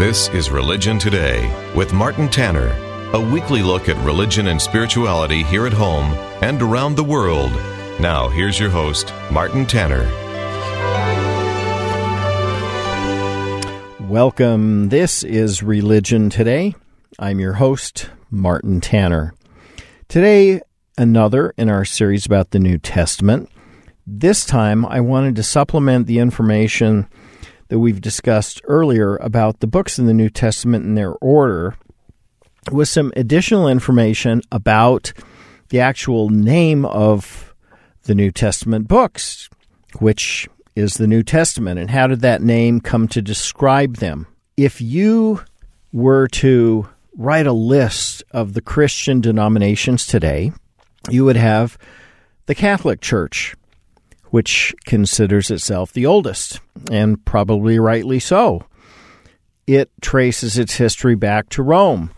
This is Religion Today with Martin Tanner, a weekly look at religion and spirituality here at home and around the world. Now, here's your host, Martin Tanner. Welcome. This is Religion Today. I'm your host, Martin Tanner. Today, another in our series about the New Testament. This time, I wanted to supplement the information that we've discussed earlier about the books in the New Testament and their order with some additional information about the actual name of the New Testament books, which is the New Testament, and how did that name come to describe them? If you were to write a list of the Christian denominations today, you would have the Catholic Church, which considers itself the oldest, and probably rightly so. It traces its history back to Rome,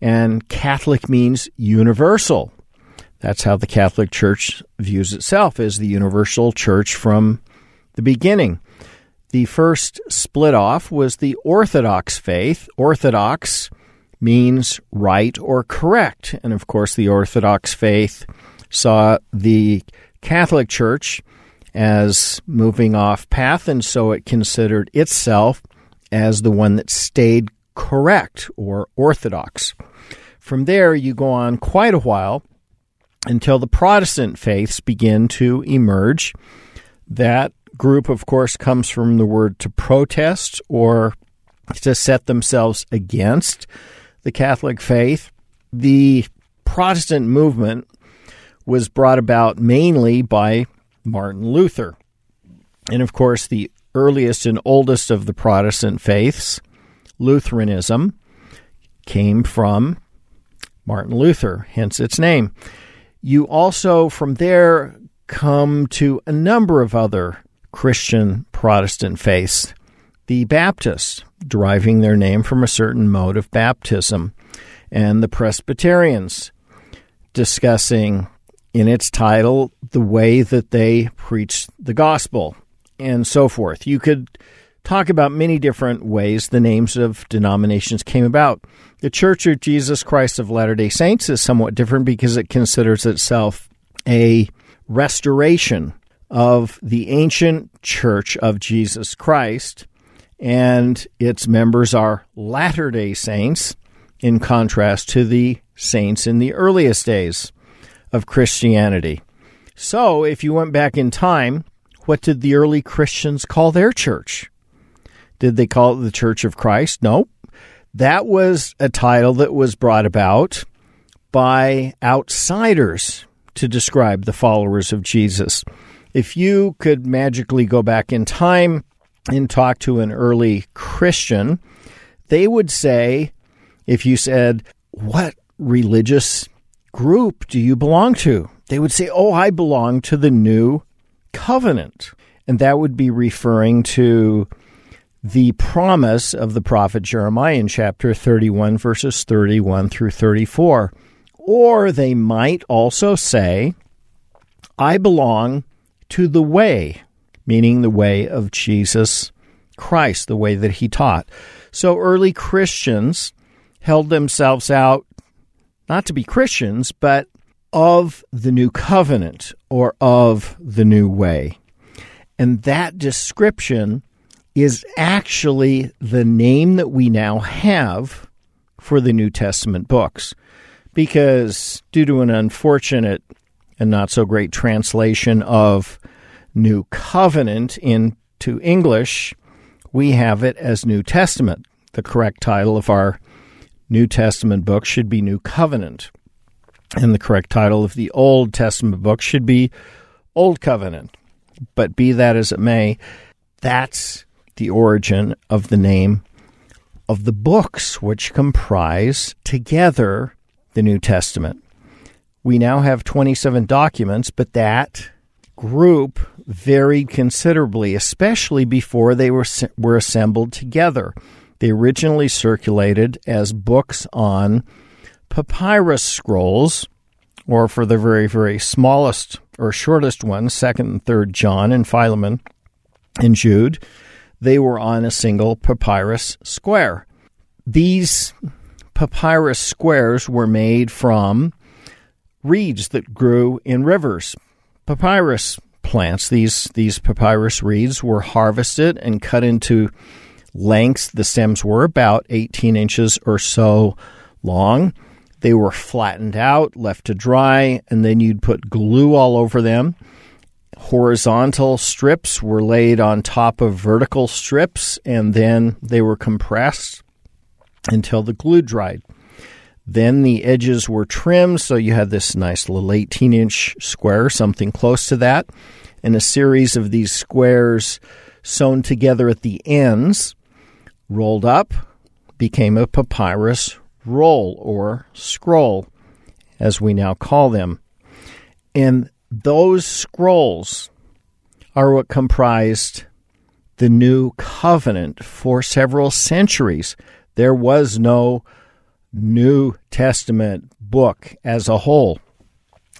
and Catholic means universal. That's how the Catholic Church views itself as the universal church from the beginning. The first split off was the Orthodox faith. Orthodox means right or correct. And of course, the Orthodox faith saw the Catholic Church as moving off path, and so it considered itself as the one that stayed correct or orthodox. From there, you go on quite a while until the Protestant faiths begin to emerge. That group, of course, comes from the word to protest or to set themselves against the Catholic faith. The Protestant movement was brought about mainly by Martin Luther. And of course, the earliest and oldest of the Protestant faiths, Lutheranism, came from Martin Luther, hence its name. You also, from there, come to a number of other Christian Protestant faiths. The Baptists, deriving their name from a certain mode of baptism, and the Presbyterians, discussing in its title the way that they preach the gospel, and so forth. You could talk about many different ways the names of denominations came about. The Church of Jesus Christ of Latter day Saints is somewhat different because it considers itself a restoration of the ancient Church of Jesus Christ, and its members are Latter day Saints, in contrast to the saints in the earliest days of Christianity. So, if you went back in time, what did the early Christians call their church? Did they call it the Church of Christ? No. That was a title that was brought about by outsiders to describe the followers of Jesus. If you could magically go back in time and talk to an early Christian, they would say, if you said, What religious group do you belong to? They would say, Oh, I belong to the new covenant. And that would be referring to the promise of the prophet Jeremiah in chapter 31, verses 31 through 34. Or they might also say, I belong to the way, meaning the way of Jesus Christ, the way that he taught. So early Christians held themselves out not to be Christians, but of the new covenant or of the new way. And that description is actually the name that we now have for the New Testament books. Because due to an unfortunate and not so great translation of New Covenant into English, we have it as New Testament. The correct title of our New Testament book should be New Covenant. And the correct title of the Old Testament book should be Old Covenant. But be that as it may, that's the origin of the name of the books which comprise together the New Testament. We now have 27 documents, but that group varied considerably, especially before they were, were assembled together. They originally circulated as books on papyrus scrolls, or for the very, very smallest or shortest ones, 2nd and 3rd John and Philemon and Jude, they were on a single papyrus square. These papyrus squares were made from reeds that grew in rivers. Papyrus plants, these, these papyrus reeds, were harvested and cut into lengths. The stems were about 18 inches or so long. They were flattened out, left to dry, and then you'd put glue all over them. Horizontal strips were laid on top of vertical strips, and then they were compressed until the glue dried. Then the edges were trimmed, so you had this nice little 18 inch square, something close to that, and a series of these squares sewn together at the ends, rolled up, became a papyrus roll or scroll, as we now call them. And those scrolls are what comprised the new covenant for several centuries. There was no New Testament book as a whole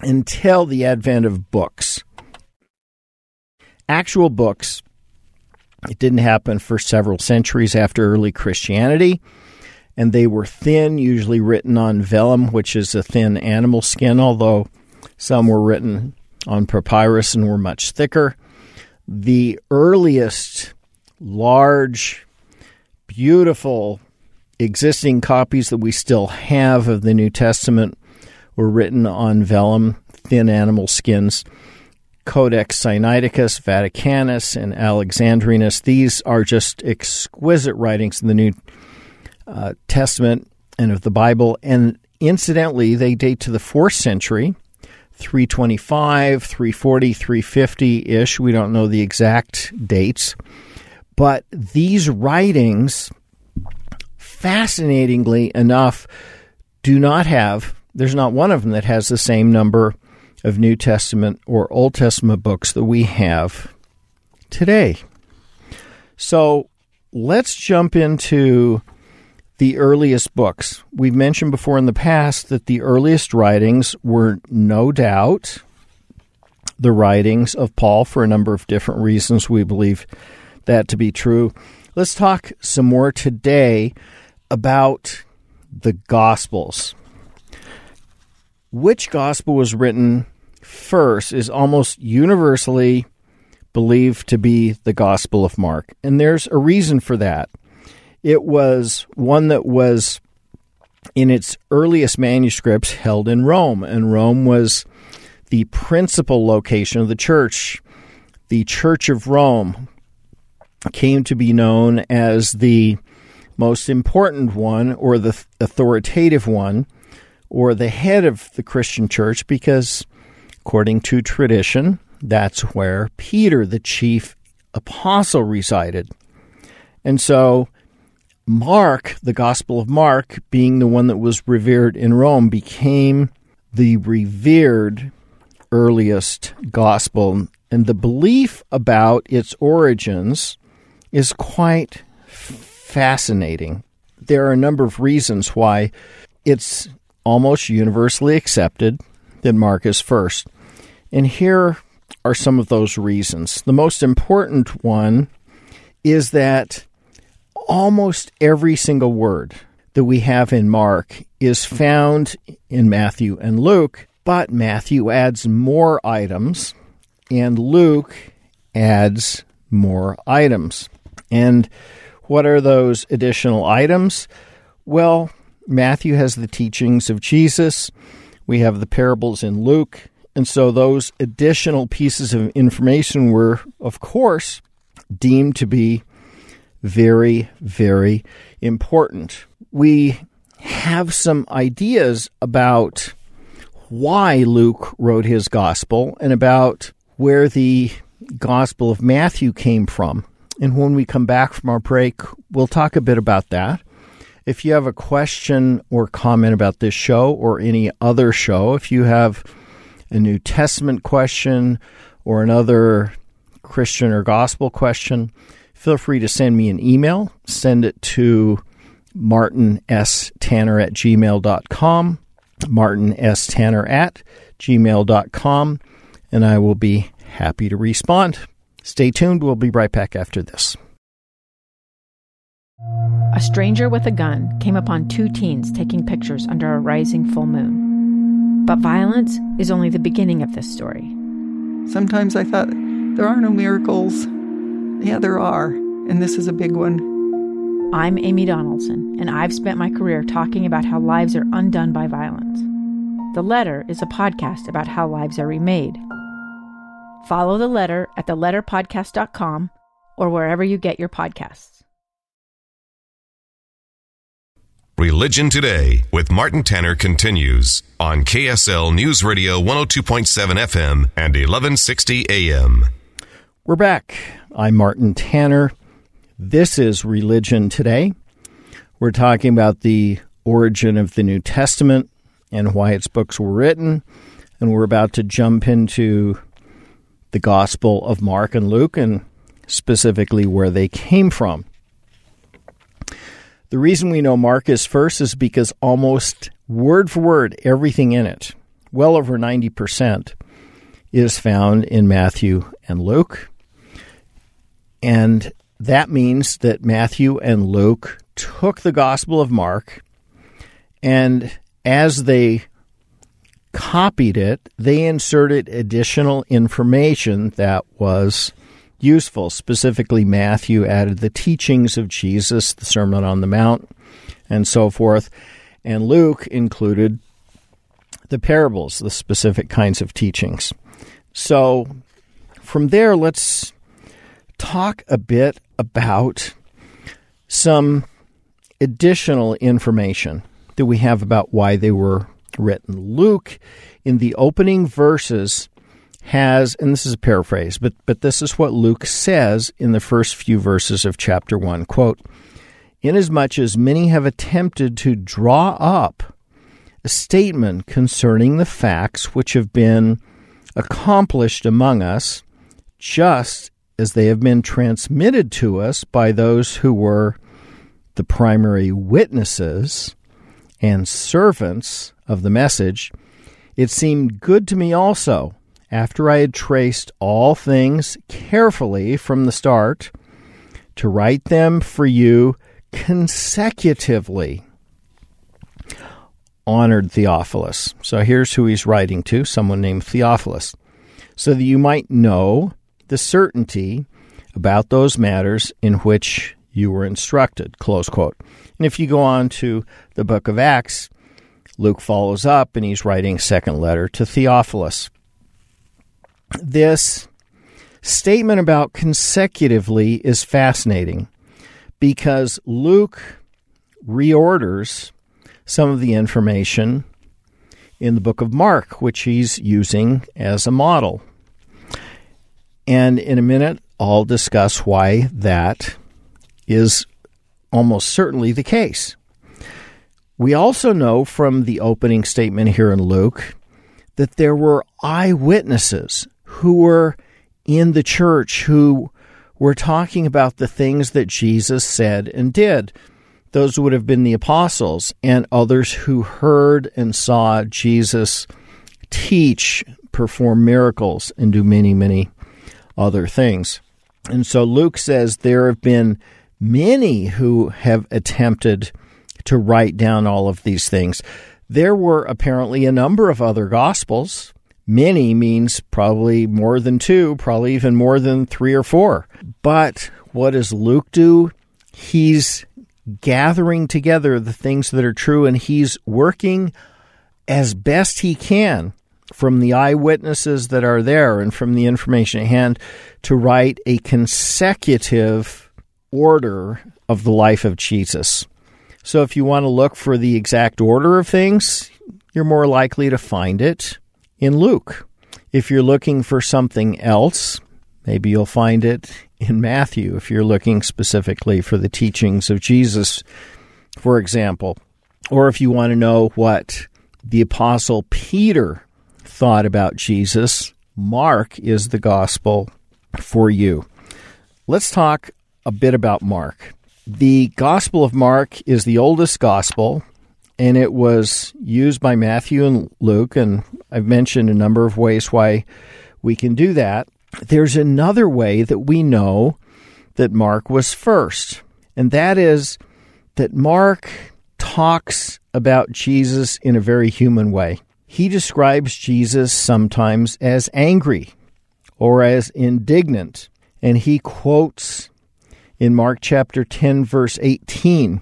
until the advent of books. Actual books, it didn't happen for several centuries after early Christianity, and they were thin, usually written on vellum, which is a thin animal skin, although some were written on papyrus and were much thicker. The earliest large, beautiful existing copies that we still have of the New Testament were written on vellum, thin animal skins. Codex Sinaiticus, Vaticanus, and Alexandrinus. These are just exquisite writings in the New uh, Testament and of the Bible. And incidentally, they date to the fourth century, 325, 340, 350 ish. We don't know the exact dates. But these writings fascinatingly enough, do not have, there's not one of them that has the same number of New Testament or Old Testament books that we have today. So let's jump into the earliest books. We've mentioned before in the past that the earliest writings were no doubt the writings of Paul for a number of different reasons. We believe that to be true. Let's talk some more today about the Gospels. Which Gospel was written first is almost universally believed to be the Gospel of Mark. And there's a reason for that. It was one that was in its earliest manuscripts held in Rome, and Rome was the principal location of the church. The Church of Rome came to be known as the most important one or the authoritative one or the head of the Christian church because, according to tradition, that's where Peter, the chief apostle, resided. And so, Mark, the Gospel of Mark, being the one that was revered in Rome, became the revered earliest gospel. And the belief about its origins is quite fascinating. There are a number of reasons why it's almost universally accepted that Mark is first. And here are some of those reasons. The most important one is that almost every single word that we have in Mark is found in Matthew and Luke, but Matthew adds more items and Luke adds more items. And what are those additional items? Well, Matthew has the teachings of Jesus. We have the parables in Luke. And so those additional pieces of information were, of course, deemed to be very, very important. We have some ideas about why Luke wrote his gospel and about where the Gospel of Matthew came from. And when we come back from our break, we'll talk a bit about that. If you have a question or comment about this show or any other show, if you have a New Testament question or another Christian or gospel question, feel free to send me an email. Send it to martin s tanner at gmail.com, martin s tanner at gmail.com, and I will be happy to respond. Stay tuned. We'll be right back after this. A stranger with a gun came upon two teens taking pictures under a rising full moon. But violence is only the beginning of this story. Sometimes I thought, there are no miracles. Yeah, there are, and this is a big one. I'm Amy Donaldson, and I've spent my career talking about how lives are undone by violence. The Letter is a podcast about how lives are remade. Follow The Letter at theletterpodcast.com or wherever you get your podcasts. Religion Today with Martin Tanner continues on KSL News Radio 102.7 FM and 1160 AM. We're back. I'm Martin Tanner. This is Religion Today. We're talking about the origin of the New Testament and why its books were written. And we're about to jump into the Gospel of Mark and Luke and specifically where they came from. The reason we know Mark is first is because almost word for word, everything in it, well over 90%, is found in Matthew and Luke. And that means that Matthew and Luke took the Gospel of Mark and as they copied it, they inserted additional information that was useful. Specifically, Matthew added the teachings of Jesus, the Sermon on the Mount, and so forth. And Luke included the parables, the specific kinds of teachings. So, from there, let's talk a bit about some additional information that we have about why they were written. Luke, in the opening verses, has, and this is a paraphrase, but, but this is what Luke says in the first few verses of chapter 1. Quote, Inasmuch as many have attempted to draw up a statement concerning the facts which have been accomplished among us, just as they have been transmitted to us by those who were the primary witnesses and servants of the message, it seemed good to me also after I had traced all things carefully from the start, to write them for you consecutively. Honored Theophilus. So here's who he's writing to someone named Theophilus. So that you might know the certainty about those matters in which you were instructed. Close quote. And if you go on to the book of Acts, Luke follows up and he's writing second letter to Theophilus this statement about consecutively is fascinating because Luke reorders some of the information in the book of Mark, which he's using as a model. And in a minute, I'll discuss why that is almost certainly the case. We also know from the opening statement here in Luke that there were eyewitnesses who were in the church who were talking about the things that Jesus said and did. Those would have been the apostles and others who heard and saw Jesus teach, perform miracles, and do many, many other things. And so Luke says there have been many who have attempted to write down all of these things. There were apparently a number of other gospels Many means probably more than two, probably even more than three or four. But what does Luke do? He's gathering together the things that are true and he's working as best he can from the eyewitnesses that are there and from the information at hand to write a consecutive order of the life of Jesus. So if you want to look for the exact order of things, you're more likely to find it in Luke. If you're looking for something else, maybe you'll find it in Matthew if you're looking specifically for the teachings of Jesus, for example, or if you want to know what the Apostle Peter thought about Jesus, Mark is the gospel for you. Let's talk a bit about Mark. The Gospel of Mark is the oldest gospel, and it was used by Matthew and Luke, and I've mentioned a number of ways why we can do that. There's another way that we know that Mark was first, and that is that Mark talks about Jesus in a very human way. He describes Jesus sometimes as angry or as indignant, and he quotes in Mark chapter 10 verse 18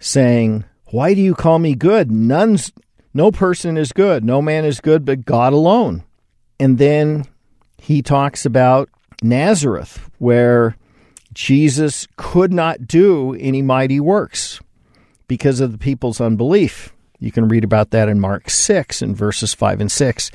saying, "Why do you call me good? None's no person is good. No man is good but God alone." And then he talks about Nazareth where Jesus could not do any mighty works because of the people's unbelief. You can read about that in Mark 6 in verses 5 and 6.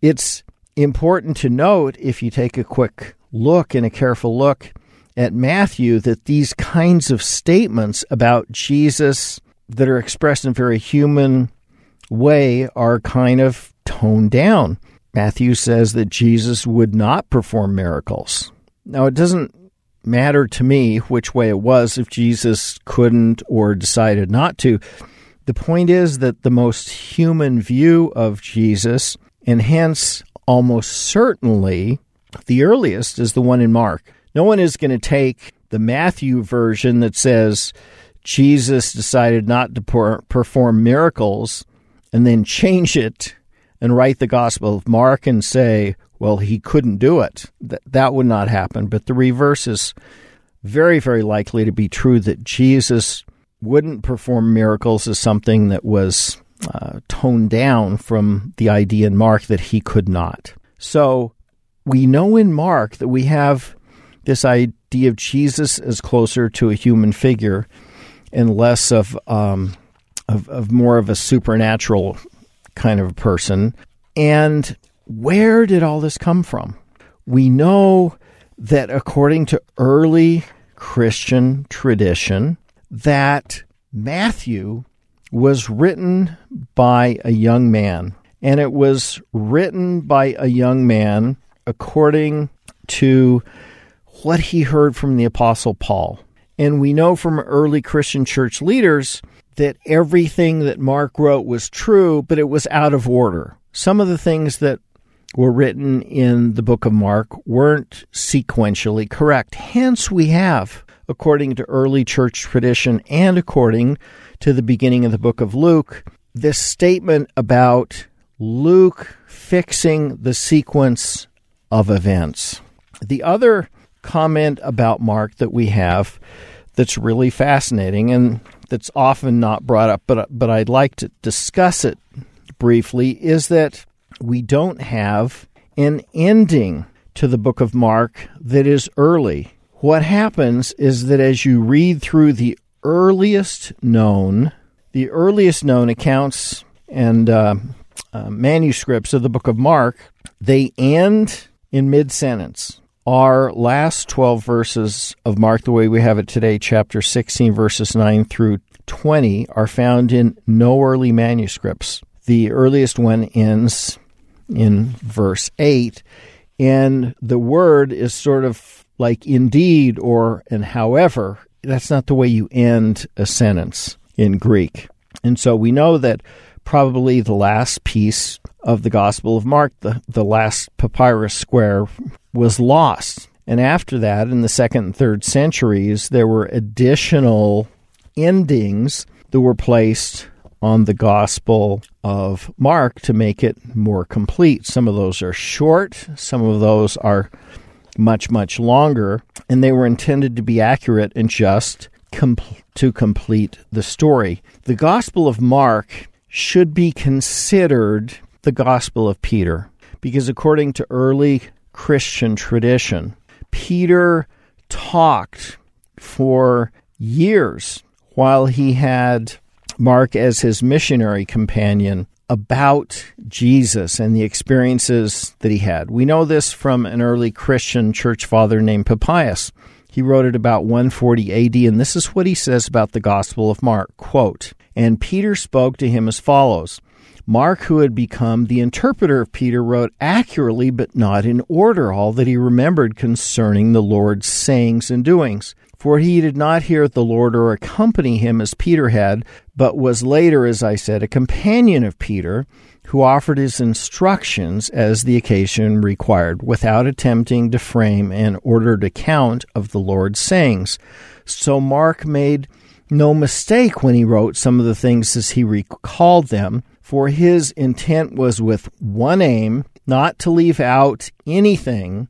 It's important to note if you take a quick look and a careful look at Matthew that these kinds of statements about Jesus that are expressed in a very human way are kind of toned down. Matthew says that Jesus would not perform miracles. Now, it doesn't matter to me which way it was if Jesus couldn't or decided not to. The point is that the most human view of Jesus, and hence almost certainly the earliest, is the one in Mark. No one is going to take the Matthew version that says Jesus decided not to per- perform miracles and then change it and write the Gospel of Mark and say, well, he couldn't do it. That, that would not happen. But the reverse is very, very likely to be true that Jesus wouldn't perform miracles as something that was uh, toned down from the idea in Mark that he could not. So we know in Mark that we have this idea of Jesus as closer to a human figure and less of, um, of, of more of a supernatural kind of person. And where did all this come from? We know that according to early Christian tradition, that Matthew was written by a young man, and it was written by a young man according to what he heard from the Apostle Paul. And we know from early Christian church leaders that everything that Mark wrote was true, but it was out of order. Some of the things that were written in the book of Mark weren't sequentially correct. Hence, we have, according to early church tradition and according to the beginning of the book of Luke, this statement about Luke fixing the sequence of events. The other comment about Mark that we have that's really fascinating and that's often not brought up, but but I'd like to discuss it briefly is that we don't have an ending to the book of Mark that is early. What happens is that as you read through the earliest known, the earliest known accounts and uh, uh, manuscripts of the book of Mark, they end in mid sentence. Our last 12 verses of Mark, the way we have it today, chapter 16, verses 9 through 20, are found in no early manuscripts. The earliest one ends in verse 8, and the word is sort of like indeed or and however. That's not the way you end a sentence in Greek. And so we know that probably the last piece of the Gospel of Mark, the, the last papyrus square, was lost. And after that, in the second and third centuries, there were additional endings that were placed on the Gospel of Mark to make it more complete. Some of those are short, some of those are much, much longer, and they were intended to be accurate and just com- to complete the story. The Gospel of Mark should be considered the Gospel of Peter because, according to early Christian tradition, Peter talked for years while he had Mark as his missionary companion about Jesus and the experiences that he had. We know this from an early Christian church father named Papias. He wrote it about 140 AD, and this is what he says about the Gospel of Mark. Quote, And Peter spoke to him as follows. Mark, who had become the interpreter of Peter, wrote accurately but not in order all that he remembered concerning the Lord's sayings and doings. For he did not hear the Lord or accompany him as Peter had, but was later, as I said, a companion of Peter, who offered his instructions as the occasion required, without attempting to frame an ordered account of the Lord's sayings. So Mark made no mistake when he wrote some of the things as he recalled them, for his intent was with one aim, not to leave out anything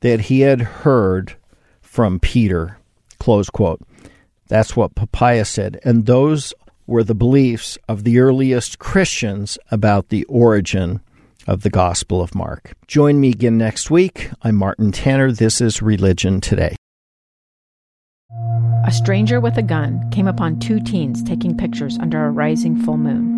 that he had heard from Peter. Close quote. That's what Papias said. And those were the beliefs of the earliest Christians about the origin of the Gospel of Mark. Join me again next week. I'm Martin Tanner. This is Religion Today. A stranger with a gun came upon two teens taking pictures under a rising full moon.